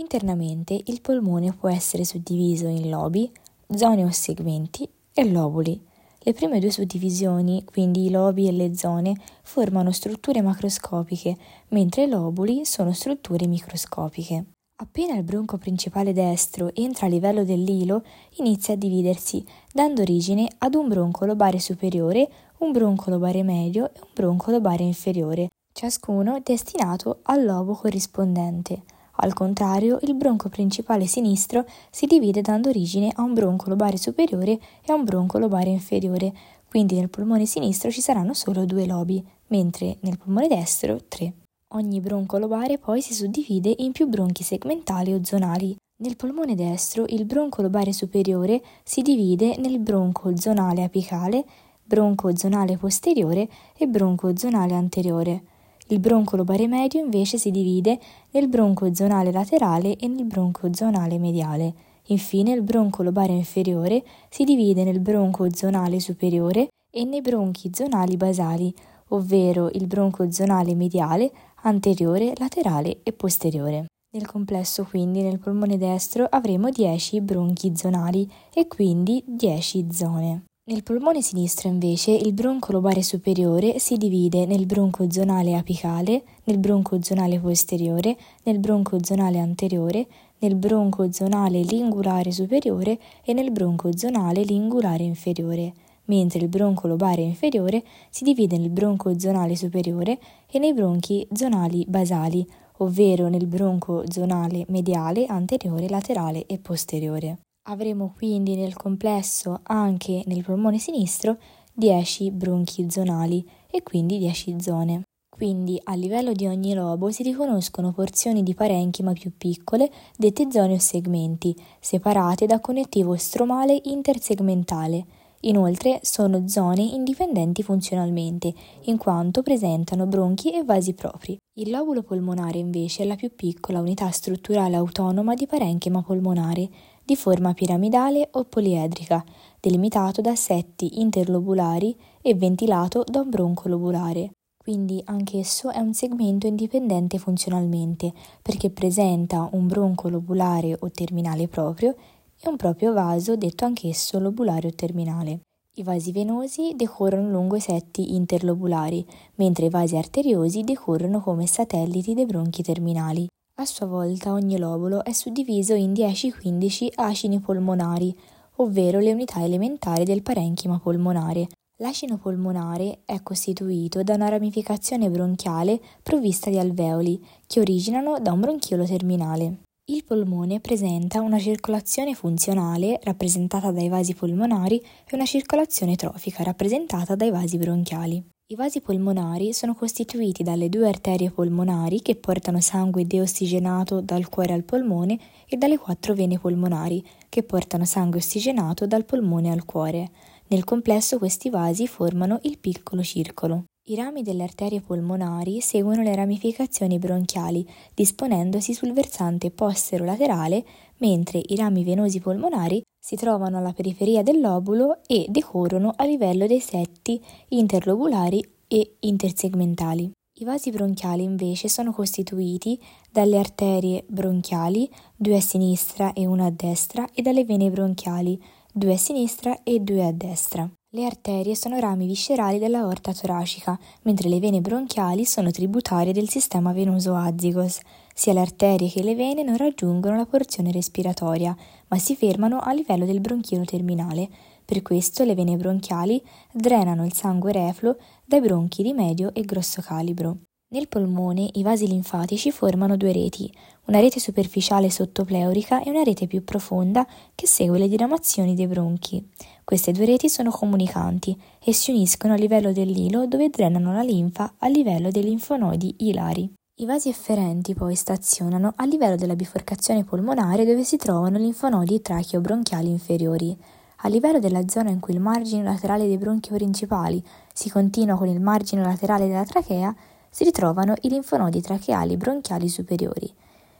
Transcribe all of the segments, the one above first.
Internamente il polmone può essere suddiviso in lobi, zone o segmenti e lobuli. Le prime due suddivisioni, quindi i lobi e le zone, formano strutture macroscopiche, mentre i lobuli sono strutture microscopiche. Appena il bronco principale destro entra a livello dell'ilo, inizia a dividersi, dando origine ad un bronco lobare superiore, un bronco lobare medio e un bronco lobare inferiore, ciascuno destinato al lobo corrispondente. Al contrario, il bronco principale sinistro si divide dando origine a un bronco lobare superiore e a un bronco lobare inferiore, quindi nel polmone sinistro ci saranno solo due lobi, mentre nel polmone destro tre. Ogni bronco lobare poi si suddivide in più bronchi segmentali o zonali. Nel polmone destro il bronco lobare superiore si divide nel bronco zonale apicale, bronco zonale posteriore e bronco zonale anteriore. Il bronco lobare medio invece si divide nel bronco zonale laterale e nel bronco zonale mediale. Infine il bronco lobare inferiore si divide nel bronco zonale superiore e nei bronchi zonali basali, ovvero il bronco zonale mediale, anteriore, laterale e posteriore. Nel complesso quindi nel polmone destro avremo 10 bronchi zonali e quindi 10 zone. Nel polmone sinistro invece il bronco lobare superiore si divide nel bronco zonale apicale, nel bronco zonale posteriore, nel bronco zonale anteriore, nel bronco zonale lingulare superiore e nel bronco zonale lingulare inferiore, mentre il bronco lobare inferiore si divide nel bronco zonale superiore e nei bronchi zonali basali, ovvero nel bronco zonale mediale, anteriore, laterale e posteriore. Avremo quindi nel complesso anche nel polmone sinistro 10 bronchi zonali e quindi 10 zone. Quindi a livello di ogni lobo si riconoscono porzioni di parenchima più piccole, dette zone o segmenti, separate da connettivo stromale intersegmentale. Inoltre sono zone indipendenti funzionalmente, in quanto presentano bronchi e vasi propri. Il lobulo polmonare invece è la più piccola unità strutturale autonoma di parenchima polmonare, di forma piramidale o poliedrica, delimitato da setti interlobulari e ventilato da un bronco lobulare. Quindi anch'esso è un segmento indipendente funzionalmente, perché presenta un bronco lobulare o terminale proprio e un proprio vaso detto anch'esso lobulare o terminale. I vasi venosi decorrono lungo i setti interlobulari, mentre i vasi arteriosi decorrono come satelliti dei bronchi terminali. A sua volta ogni lobulo è suddiviso in 10-15 acini polmonari, ovvero le unità elementari del parenchima polmonare. L'acino polmonare è costituito da una ramificazione bronchiale provvista di alveoli, che originano da un bronchiolo terminale. Il polmone presenta una circolazione funzionale, rappresentata dai vasi polmonari, e una circolazione trofica, rappresentata dai vasi bronchiali. I vasi polmonari sono costituiti dalle due arterie polmonari che portano sangue deossigenato dal cuore al polmone e dalle quattro vene polmonari che portano sangue ossigenato dal polmone al cuore. Nel complesso questi vasi formano il piccolo circolo. I rami delle arterie polmonari seguono le ramificazioni bronchiali, disponendosi sul versante postero-laterale, mentre i rami venosi polmonari si trovano alla periferia del lobulo e decorrono a livello dei setti interlobulari e intersegmentali. I vasi bronchiali invece sono costituiti dalle arterie bronchiali, due a sinistra e una a destra, e dalle vene bronchiali, due a sinistra e due a destra. Le arterie sono rami viscerali dell'aorta toracica, mentre le vene bronchiali sono tributarie del sistema venoso azigos. Sia le arterie che le vene non raggiungono la porzione respiratoria, ma si fermano a livello del bronchiolo terminale. Per questo le vene bronchiali drenano il sangue refluo dai bronchi di medio e grosso calibro. Nel polmone i vasi linfatici formano due reti, una rete superficiale sottopleurica e una rete più profonda che segue le diramazioni dei bronchi. Queste due reti sono comunicanti e si uniscono a livello dell'ilo dove drenano la linfa a livello dei linfonodi ilari. I vasi efferenti poi stazionano a livello della biforcazione polmonare dove si trovano linfonodi tracheo-bronchiali inferiori. A livello della zona in cui il margine laterale dei bronchi principali si continua con il margine laterale della trachea, si ritrovano i linfonodi tracheali bronchiali superiori.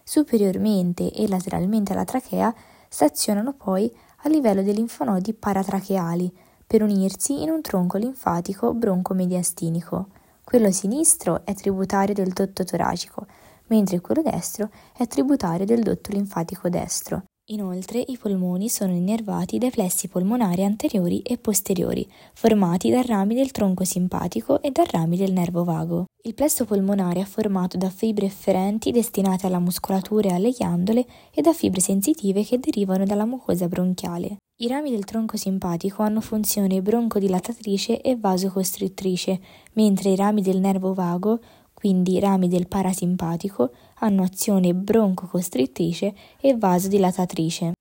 Superiormente e lateralmente alla trachea stazionano poi a livello dei linfonodi paratracheali per unirsi in un tronco linfatico broncomediastinico. Quello sinistro è tributario del dotto toracico, mentre quello destro è tributario del dotto linfatico destro. Inoltre i polmoni sono innervati dai plessi polmonari anteriori e posteriori, formati da rami del tronco simpatico e da rami del nervo vago. Il plesso polmonare è formato da fibre efferenti destinate alla muscolatura e alle ghiandole e da fibre sensitive che derivano dalla mucosa bronchiale. I rami del tronco simpatico hanno funzione broncodilatatrice e vasocostrittrice, mentre i rami del nervo vago quindi i rami del parasimpatico hanno azione broncocostrittrice e vasodilatatrice.